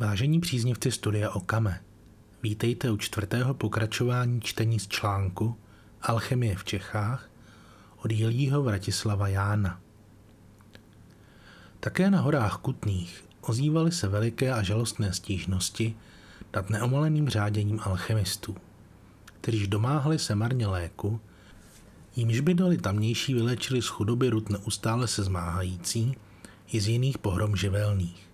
Vážení příznivci studia Okame, vítejte u čtvrtého pokračování čtení z článku Alchemie v Čechách od Jilího Vratislava Jána. Také na horách Kutných ozývaly se veliké a žalostné stížnosti nad neomaleným řáděním alchemistů, kteříž domáhali se marně léku, jímž by dali tamnější vylečili z chudoby rud neustále se zmáhající i z jiných pohrom živelných.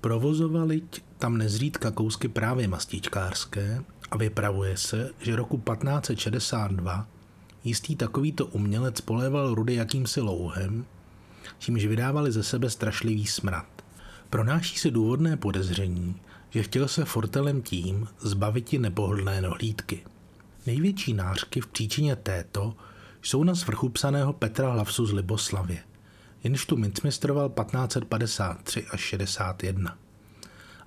Provozovali tam nezřídka kousky právě mastičkářské a vypravuje se, že roku 1562 jistý takovýto umělec poléval rudy jakýmsi louhem, čímž vydávali ze sebe strašlivý smrad. Pronáší se důvodné podezření, že chtěl se fortelem tím zbaviti nepohodlné nohlídky. Největší nářky v příčině této jsou na svrchu psaného Petra Hlavsu z Liboslavě, jenž tu mincmistroval 1553 až 61.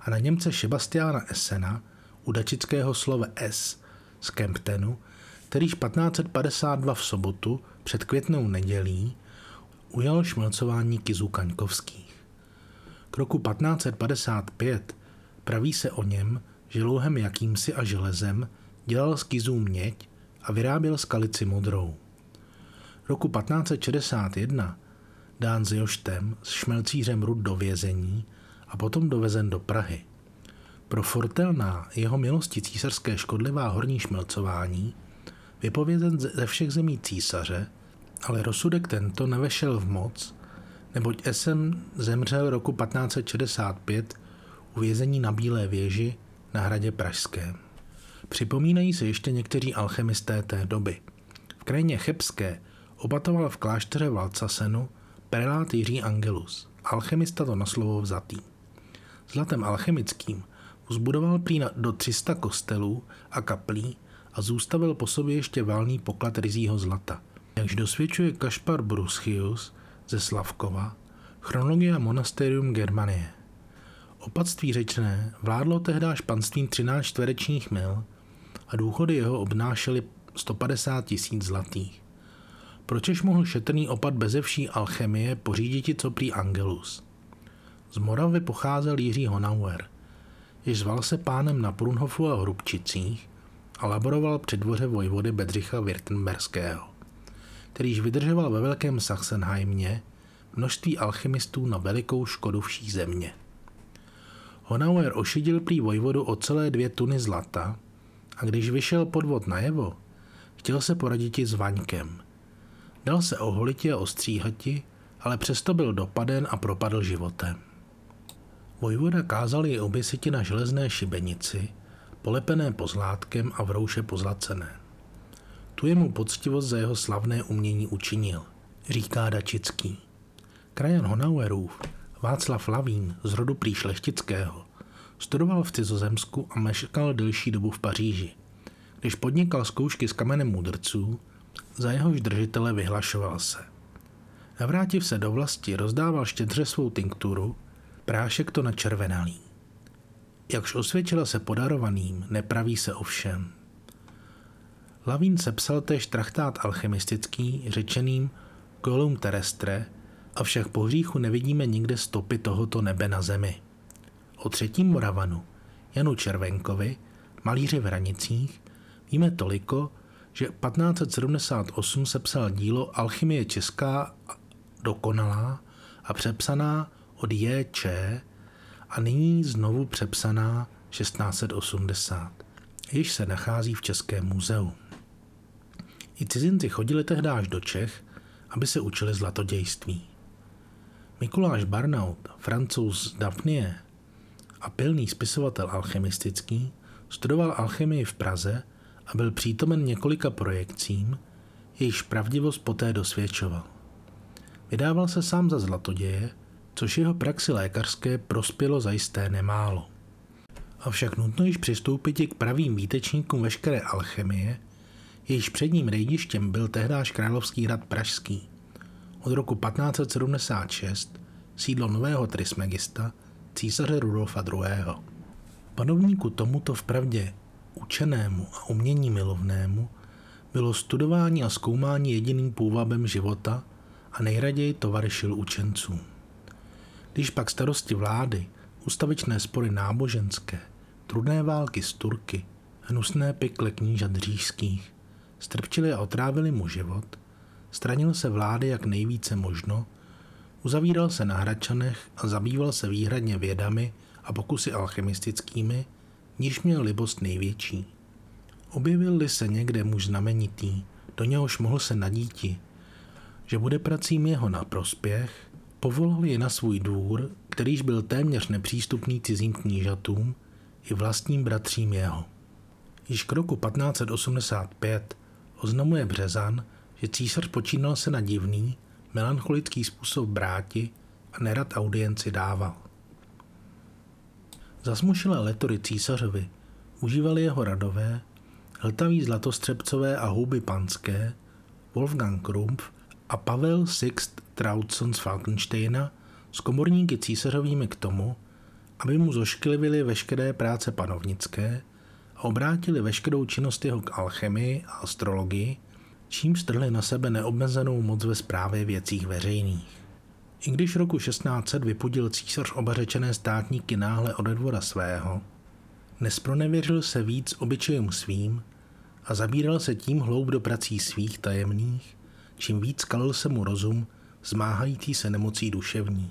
A na Němce Sebastiana Essena, u dačického slova S z Kemptenu, kterýž 1552 v sobotu před květnou nedělí ujal šmelcování kizů kaňkovských. K roku 1555 praví se o něm, že louhem jakýmsi a železem dělal z kizů měď a vyráběl skalici modrou. Roku 1561 dán s Joštem s šmelcířem Rud do vězení a potom dovezen do Prahy. Pro Fortelná jeho milosti císařské škodlivá horní šmelcování vypovězen ze všech zemí císaře, ale rozsudek tento nevešel v moc, neboť Esem zemřel roku 1565 u vězení na Bílé věži na hradě Pražském. Připomínají se ještě někteří alchemisté té doby. V krajině Chebské opatoval v klášteře Valcasenu prelát Jiří Angelus, alchemista to na slovo vzatý. Zlatem alchemickým uzbudoval prý do 300 kostelů a kaplí a zůstavil po sobě ještě valný poklad rizího zlata. Jakž dosvědčuje Kašpar Bruschius ze Slavkova, Chronologia Monasterium Germanie. Opatství řečné vládlo tehdy španstvím 13 čtverečních mil a důchody jeho obnášely 150 tisíc zlatých. Pročež mohl šetrný opat bezevší alchemie poříditi co prý Angelus? Z Moravy pocházel Jiří Honauer, jež zval se pánem na Prunhofu a Hrubčicích a laboroval při dvoře vojvody Bedřicha Wirtenberského, kterýž vydržoval ve Velkém Sachsenheimě množství alchemistů na velikou škodu vší země. Honauer ošidil prý vojvodu o celé dvě tuny zlata a když vyšel podvod najevo, chtěl se poradit s Vaňkem – Dal se oholiti a ostříhati, ale přesto byl dopaden a propadl životem. Vojvoda kázal jej oběsiti na železné šibenici, polepené pozlátkem a v rouše pozlacené. Tu je mu poctivost za jeho slavné umění učinil, říká Dačický. Krajan Honauerův, Václav Lavín z rodu prý šlechtického, studoval v cizozemsku a meškal delší dobu v Paříži. Když podnikal zkoušky s kamenem mudrců, za jehož držitele vyhlašoval se. Navrátiv se do vlasti, rozdával štědře svou tinkturu, prášek to načervenalý. Jakž osvědčila se podarovaným, nepraví se ovšem. Lavín sepsal též trachtát alchemistický, řečeným Colum terrestre, avšak po hříchu nevidíme nikde stopy tohoto nebe na zemi. O třetím Moravanu, Janu Červenkovi, malíři v hranicích, víme toliko, že 1578 sepsal dílo Alchymie česká dokonalá a přepsaná od J.Č. a nyní znovu přepsaná 1680, již se nachází v Českém muzeu. I cizinci chodili tehdy až do Čech, aby se učili zlatodějství. Mikuláš Barnaut, francouz z Daphnie a pilný spisovatel alchemistický, studoval alchemii v Praze a byl přítomen několika projekcím, jejichž pravdivost poté dosvědčoval. Vydával se sám za zlatoděje, což jeho praxi lékařské prospělo zajisté nemálo. Avšak nutno již přistoupit k pravým výtečníkům veškeré alchemie, jejíž předním rejdištěm byl tehdáž královský hrad Pražský. Od roku 1576 sídlo nového Trismegista, císaře Rudolfa II. Panovníku tomuto vpravdě učenému a umění milovnému bylo studování a zkoumání jediným půvabem života a nejraději tovaryšil učencům. Když pak starosti vlády ustavičné spory náboženské, trudné války s Turky, hnusné pikle knížat říšských, strpčili a otrávili mu život, stranil se vlády jak nejvíce možno, uzavíral se na Hradčanech a zabýval se výhradně vědami a pokusy alchemistickými, níž měl libost největší. Objevil-li se někde muž znamenitý, do něhož mohl se nadíti, že bude pracím jeho na prospěch, povolal je na svůj dvůr, kterýž byl téměř nepřístupný cizím knížatům i vlastním bratřím jeho. Již k roku 1585 oznamuje Březan, že císař počínal se na divný, melancholický způsob bráti a nerad audienci dával. Zasmušilé letory císařovi užívali jeho radové, hltaví zlatostřebcové a houby panské, Wolfgang Krumpf a Pavel Sixt Trautson z Falkensteina s komorníky císařovými k tomu, aby mu zošklivili veškeré práce panovnické a obrátili veškerou činnost jeho k alchemii a astrologii, čím strhli na sebe neobmezenou moc ve správě věcích veřejných. I když roku 1600 vypudil císař oba řečené státníky náhle ode dvora svého, nespronevěřil se víc obyčejům svým a zabíral se tím hloub do prací svých tajemných, čím víc kalil se mu rozum, zmáhající se nemocí duševní.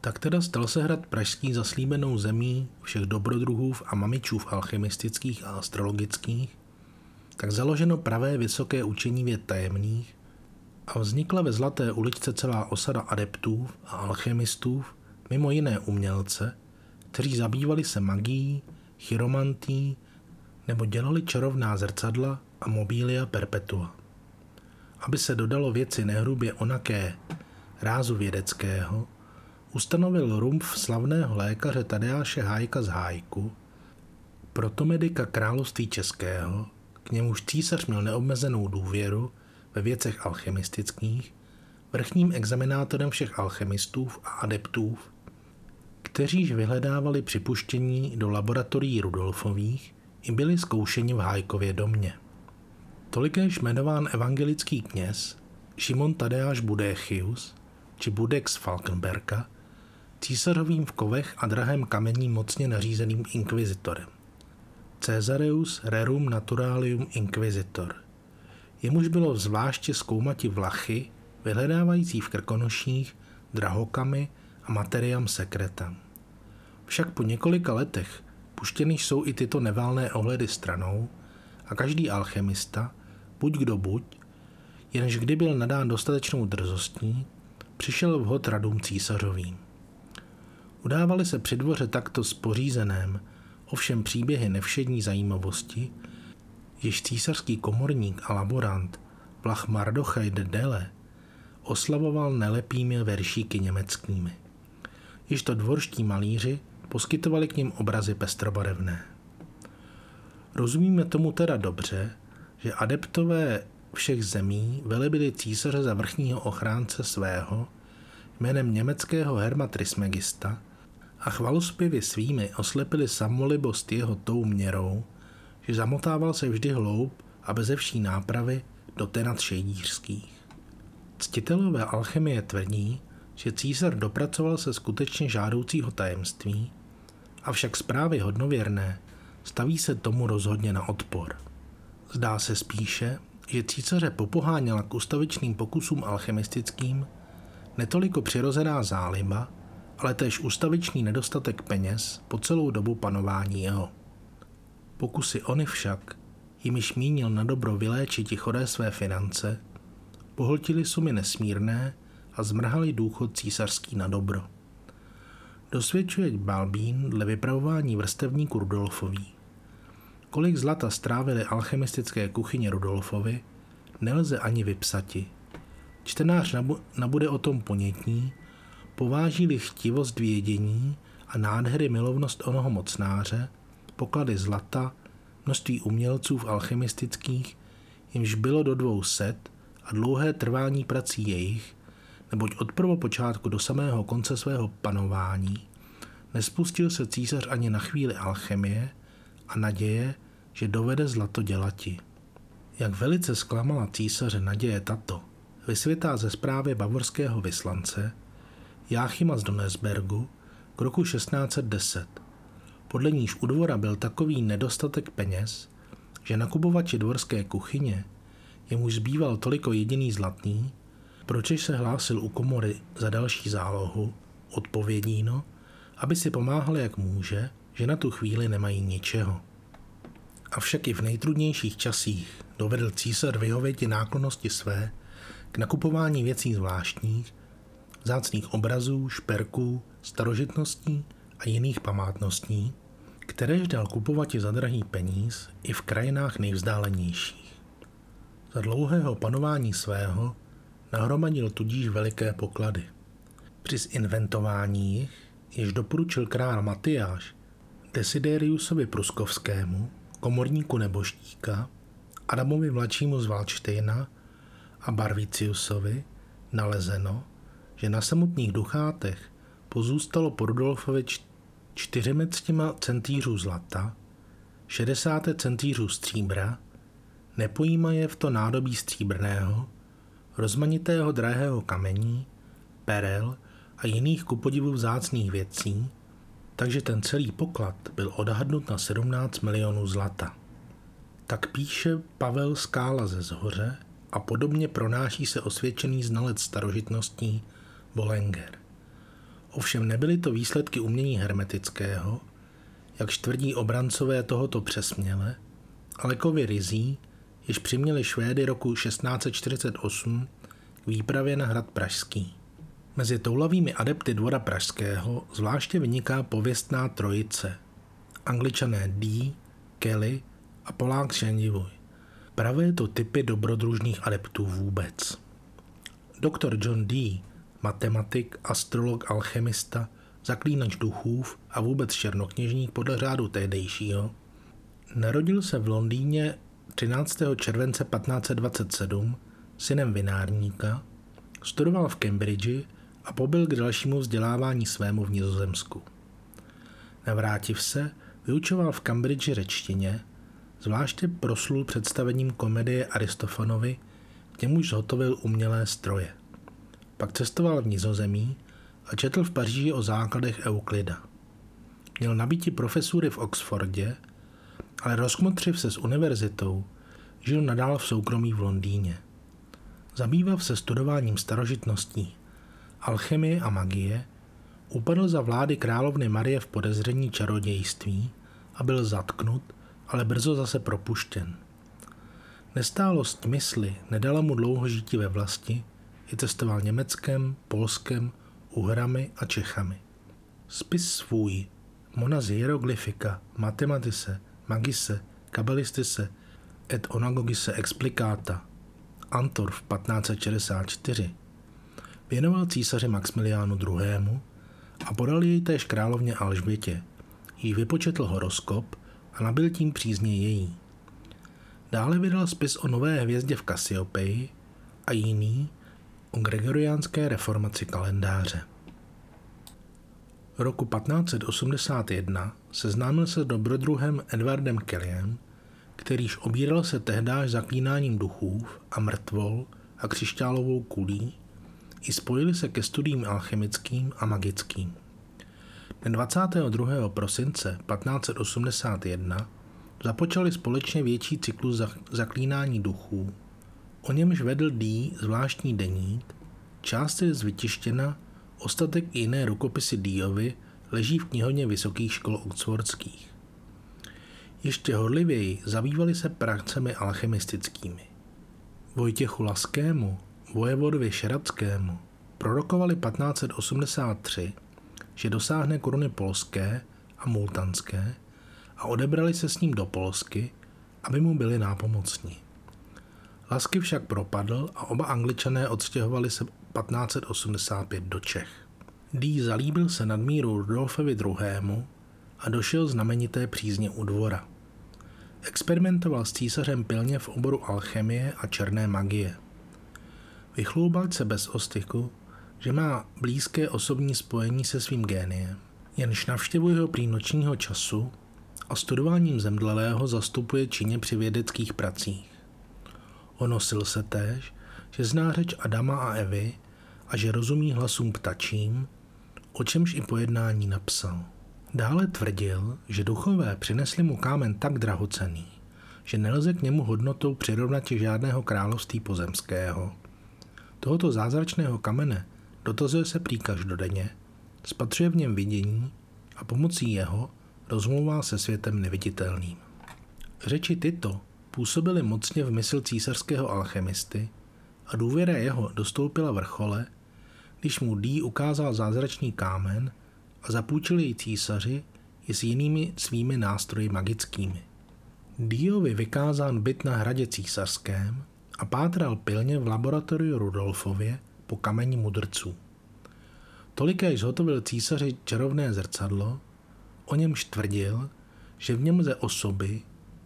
Tak teda stal se hrad pražský zaslíbenou zemí všech dobrodruhů a mamičů alchemistických a astrologických, tak založeno pravé vysoké učení věd tajemných a vznikla ve Zlaté uličce celá osada adeptů a alchemistů, mimo jiné umělce, kteří zabývali se magií, chiromantí nebo dělali čarovná zrcadla a mobilia perpetua. Aby se dodalo věci nehrubě onaké rázu vědeckého, ustanovil Rumpf slavného lékaře Tadeáše Hájka z Hájku, protomedika království českého, k němuž císař měl neomezenou důvěru ve věcech alchemistických, vrchním examinátorem všech alchemistů a adeptů, kteříž vyhledávali připuštění do laboratorií Rudolfových i byli zkoušeni v Hájkově domě. Tolikéž jmenován evangelický kněz Šimon Tadeáš Budéchius či Budex Falkenberka císařovým v kovech a drahém kamení mocně nařízeným inkvizitorem. Caesareus Rerum Naturalium Inquisitor. Jemuž bylo zvláště zkoumati vlachy, vyhledávající v krkonoších, drahokamy a materiam sekretam. Však po několika letech puštěny jsou i tyto neválné ohledy stranou a každý alchemista, buď kdo buď, jenž kdy byl nadán dostatečnou drzostí, přišel vhod radům císařovým. Udávali se při dvoře takto spořízeném, ovšem příběhy nevšední zajímavosti, jež císařský komorník a laborant Vlach Mardochaj de Dele oslavoval nelepými veršíky německými. Již to dvorští malíři poskytovali k ním obrazy pestrobarevné. Rozumíme tomu teda dobře, že adeptové všech zemí velebili císaře za vrchního ochránce svého jménem německého Herma Trismegista a chvalospěvy svými oslepili samolibost jeho tou měrou, že zamotával se vždy hloub a beze vší nápravy do tenat šejdířských. Ctitelové alchemie tvrdí, že císař dopracoval se skutečně žádoucího tajemství, avšak zprávy hodnověrné staví se tomu rozhodně na odpor. Zdá se spíše, že císaře popoháněla k ustavičným pokusům alchemistickým netoliko přirozená záliba, ale též ustavičný nedostatek peněz po celou dobu panování jeho. Pokusy ony však, jimiž mínil na dobro vyléčit choré své finance, pohltili sumy nesmírné a zmrhali důchod císařský na dobro. Dosvědčuje Balbín dle vypravování vrstevníků Rudolfový. Kolik zlata strávili alchemistické kuchyně Rudolfovi, nelze ani vypsati. Čtenář nabude o tom ponětní, pováží-li chtivost vědění a nádhery milovnost onoho mocnáře, poklady zlata, množství umělců v alchemistických, jimž bylo do dvou set a dlouhé trvání prací jejich, neboť od prvopočátku do samého konce svého panování nespustil se císař ani na chvíli alchemie a naděje, že dovede zlato dělati. Jak velice zklamala císaře naděje tato, vysvětá ze zprávy bavorského vyslance, Jáchyma z Donesbergu k roku 1610. Podle níž u dvora byl takový nedostatek peněz, že nakupovači dvorské kuchyně, jemuž zbýval toliko jediný zlatný, pročež se hlásil u komory za další zálohu, odpovědíno, aby si pomáhal jak může, že na tu chvíli nemají ničeho. Avšak i v nejtrudnějších časích dovedl císař vyhověti náklonosti své k nakupování věcí zvláštních, zácných obrazů, šperků, starožitností a jiných památností, kteréž dal kupovat za drahý peníz i v krajinách nejvzdálenějších. Za dlouhého panování svého nahromadil tudíž veliké poklady. Při zinventování jich, jež doporučil král Matyáš Desideriusovi Pruskovskému, komorníku neboštíka, Adamovi mladšímu z Valčtejna a Barviciusovi, nalezeno, že na samotných duchátech pozůstalo po Rudolfovi 400 centýřů zlata, 60 centýřů stříbra, nepojímaje v to nádobí stříbrného, rozmanitého drahého kamení, perel a jiných kupodivu vzácných věcí, takže ten celý poklad byl odhadnut na 17 milionů zlata. Tak píše Pavel Skála ze Zhoře a podobně pronáší se osvědčený znalec starožitností Bolenger. Ovšem nebyly to výsledky umění hermetického, jak tvrdí obrancové tohoto přesměle, ale kovy rizí, jež přiměli Švédy roku 1648 k výpravě na hrad Pražský. Mezi toulavými adepty dvora pražského zvláště vyniká pověstná trojice. Angličané D, Kelly a Polák Šendivuj. Pravé to typy dobrodružných adeptů vůbec. Doktor John D matematik, astrolog, alchemista, zaklínač duchův a vůbec černokněžník podle řádu tehdejšího, narodil se v Londýně 13. července 1527 synem vinárníka, studoval v Cambridge a pobyl k dalšímu vzdělávání svému v Nizozemsku. Navrátiv se, vyučoval v Cambridge řečtině, zvláště proslul představením komedie Aristofanovi, k němuž zhotovil umělé stroje. Pak cestoval v Nizozemí a četl v Paříži o základech Euklida. Měl nabíti profesury v Oxfordě, ale rozkmotřiv se s univerzitou, žil nadál v soukromí v Londýně. Zabýval se studováním starožitností, alchemie a magie, upadl za vlády královny Marie v podezření čarodějství a byl zatknut, ale brzo zase propuštěn. Nestálost mysli nedala mu dlouho žítí ve vlasti i cestoval Německem, Polskem, Uhrami a Čechami. Spis svůj, Mona z hieroglyfika, matematise, magise, kabalistise et onagogise explicata, Antor v 1564, věnoval císaři Maximiliánu II. a podal jej též královně Alžbětě. Jí vypočetl horoskop a nabil tím přízně její. Dále vydal spis o nové hvězdě v Kasiopeji a jiný, o gregoriánské reformaci kalendáře. Roku 1581 seznámil se s dobrodruhem Edwardem Kellym, kterýž obíral se tehdáž zaklínáním duchů a mrtvol a křišťálovou kulí, i spojili se ke studiím alchemickým a magickým. Den 22. prosince 1581 započali společně větší cyklus zaklínání duchů O němž vedl D zvláštní deník, část je zvytištěna, ostatek i jiné rukopisy Diovi leží v knihovně vysokých škol oxfordských. Ještě horlivěji zabývali se pracemi alchemistickými. Vojtěchu Laskému, vojevodovi Šeradskému, prorokovali 1583, že dosáhne koruny polské a multanské a odebrali se s ním do Polsky, aby mu byli nápomocní. Lasky však propadl a oba angličané odstěhovali se 1585 do Čech. Dee zalíbil se nadmíru Rudolfovi II. a došel znamenité přízně u dvora. Experimentoval s císařem pilně v oboru alchemie a černé magie. Vychloubal se bez ostyku, že má blízké osobní spojení se svým géniem, jenž navštěvuje ho prý nočního času a studováním zemdlelého zastupuje čině při vědeckých pracích. Onosil se též, že zná řeč Adama a Evy a že rozumí hlasům ptačím, o čemž i pojednání napsal. Dále tvrdil, že duchové přinesli mu kámen tak drahocený, že nelze k němu hodnotou přirovnat žádného království pozemského. Tohoto zázračného kamene dotazuje se prý každodenně, spatřuje v něm vidění a pomocí jeho rozmluvá se světem neviditelným. Řeči tyto působily mocně v mysl císařského alchemisty a důvěra jeho dostoupila vrchole, když mu Dí ukázal zázračný kámen a zapůjčil jej císaři i s jinými svými nástroji magickými. Diovi vykázán byt na hradě císařském a pátral pilně v laboratoriu Rudolfově po kameni mudrců. Tolikéž zhotovil císaři čarovné zrcadlo, o němž tvrdil, že v něm ze osoby,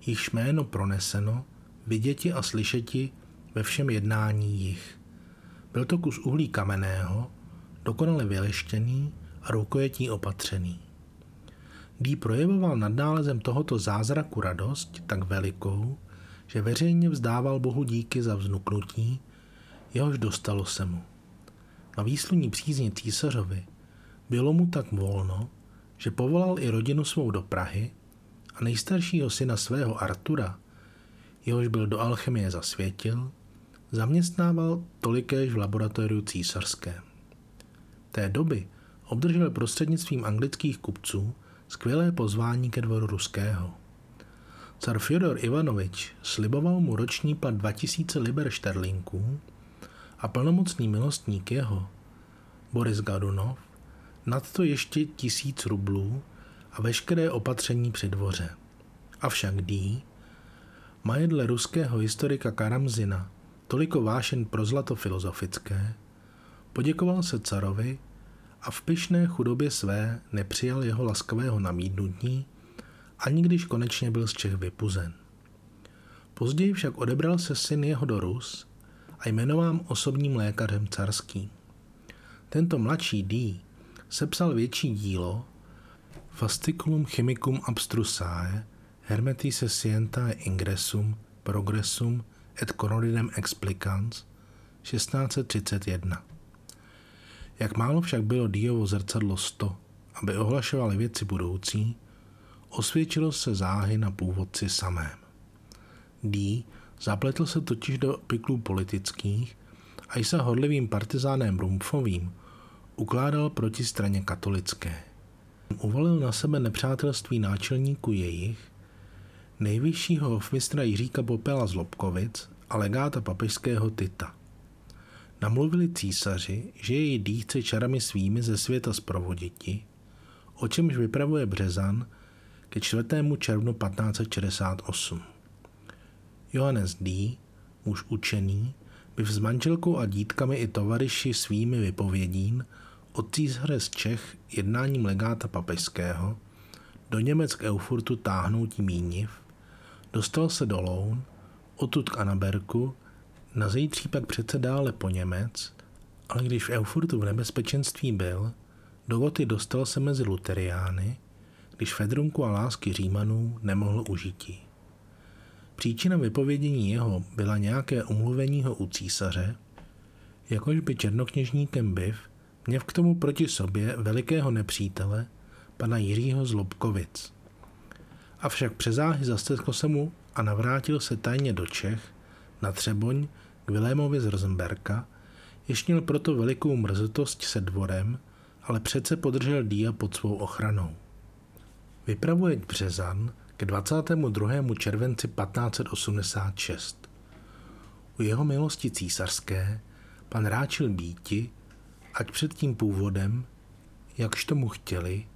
jichž jméno proneseno, viděti a slyšeti ve všem jednání jich. Byl to kus uhlí kamenného, dokonale vyleštěný a rukojetí opatřený. Dý projevoval nad nálezem tohoto zázraku radost tak velikou, že veřejně vzdával Bohu díky za vznuknutí, jehož dostalo se mu. Na výsluní přízně císařovi bylo mu tak volno, že povolal i rodinu svou do Prahy a nejstaršího syna svého Artura, jehož byl do alchemie zasvětil, zaměstnával tolikéž v laboratoriu císařském. Té doby obdržel prostřednictvím anglických kupců skvělé pozvání ke dvoru ruského. Car Fyodor Ivanovič sliboval mu roční plat 2000 liber šterlinků a plnomocný milostník jeho, Boris Gadunov, nad to ještě tisíc rublů a veškeré opatření při dvoře. Avšak Dí, majedle ruského historika Karamzina, toliko vášen pro zlato filozofické, poděkoval se carovi a v pyšné chudobě své nepřijal jeho laskavého namídnutí, ani když konečně byl z Čech vypuzen. Později však odebral se syn jeho do Rus a jmenován osobním lékařem carským. Tento mladší D sepsal větší dílo Fasciculum chemicum abstrusae hermetise scientae ingressum progressum et coronidem explicans 1631. Jak málo však bylo Diovo zrcadlo 100, aby ohlašovali věci budoucí, osvědčilo se záhy na původci samém. D zapletl se totiž do pyklů politických a i se hodlivým partizánem Rumfovým ukládal proti straně katolické. Uvolil na sebe nepřátelství náčelníku jejich, nejvyššího hofmistra Jiříka Popela z Lobkovic a legáta papežského Tita. Namluvili císaři, že jej dýchce čarami svými ze světa zprovoditi, o čemž vypravuje Březan ke 4. červnu 1568. Johannes D., muž učený, by s manželkou a dítkami i tovariši svými vypovědín od císaře z Čech jednáním legáta papežského do Německ Eufurtu táhnoutí míniv, dostal se do Loun, odtud k Anaberku, na zítří pak přece dále po Němec, ale když v Eufurtu v nebezpečenství byl, do Goty dostal se mezi luteriány, když Fedrunku a lásky Římanů nemohl užití. Příčina vypovědění jeho byla nějaké umluvení ho u císaře, jakož by černokněžníkem byv měv k tomu proti sobě velikého nepřítele, pana Jiřího z Lobkovic. Avšak přezáhy zastekl se mu a navrátil se tajně do Čech, na Třeboň, k Vilémovi z Rosenberka, jež měl proto velikou mrzetost se dvorem, ale přece podržel Dia pod svou ochranou. Vypravuje Březan ke 22. červenci 1586. U jeho milosti císařské pan ráčil býti, ať před tím původem, jakž tomu chtěli,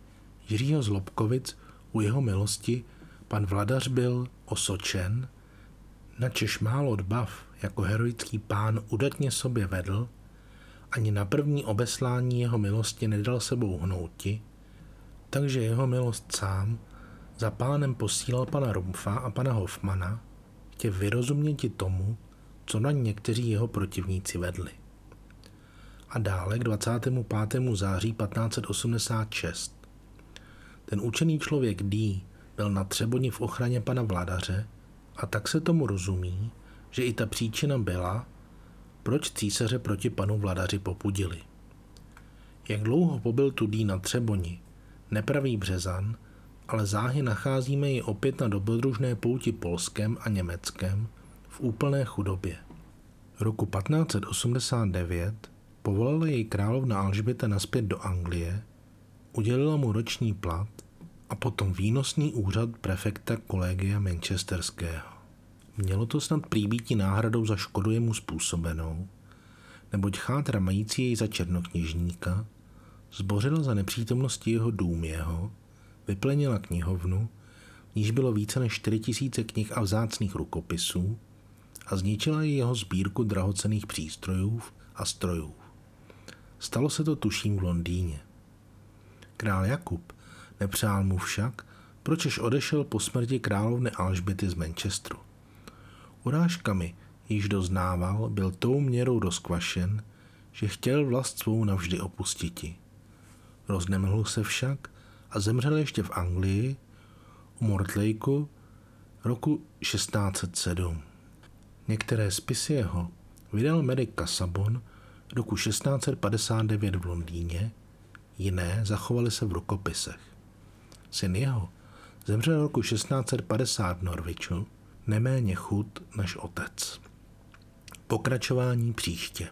Jiřího z Lobkovic u jeho milosti pan vladař byl osočen, načež málo dbav jako heroický pán udatně sobě vedl, ani na první obeslání jeho milosti nedal sebou hnouti, takže jeho milost sám za pánem posílal pana Rumfa a pana Hoffmana, tě vyrozuměti tomu, co na někteří jeho protivníci vedli. A dále k 25. září 1586. Ten učený člověk D byl na Třeboni v ochraně pana vladaře a tak se tomu rozumí, že i ta příčina byla, proč císaře proti panu vladaři popudili. Jak dlouho pobyl Tudí na Třeboni, nepraví Březan, ale záhy nacházíme ji opět na dobrodružné pouti Polském a Německém v úplné chudobě. Roku 1589 povolala jej královna Alžběta naspět do Anglie, udělila mu roční plat a potom výnosný úřad prefekta kolegia Manchesterského. Mělo to snad příbítí náhradou za škodu jemu způsobenou, neboť chátra mající jej za černokněžníka zbořila za nepřítomnosti jeho dům jeho, vyplenila knihovnu, níž bylo více než 4000 knih a vzácných rukopisů a zničila ji jeho sbírku drahocených přístrojů a strojů. Stalo se to tuším v Londýně. Král Jakub nepřál mu však, pročež odešel po smrti královny Alžběty z Manchesteru. Urážkami, již doznával, byl tou měrou rozkvašen, že chtěl vlast svou navždy opustiti. Roznemlhl se však a zemřel ještě v Anglii u Mortlakeu roku 1607. Některé spisy jeho vydal Medic Casabon roku 1659 v Londýně, jiné zachovaly se v rukopisech. Syn jeho zemřel roku 1650 v Norviču, neméně chud než otec. Pokračování příště.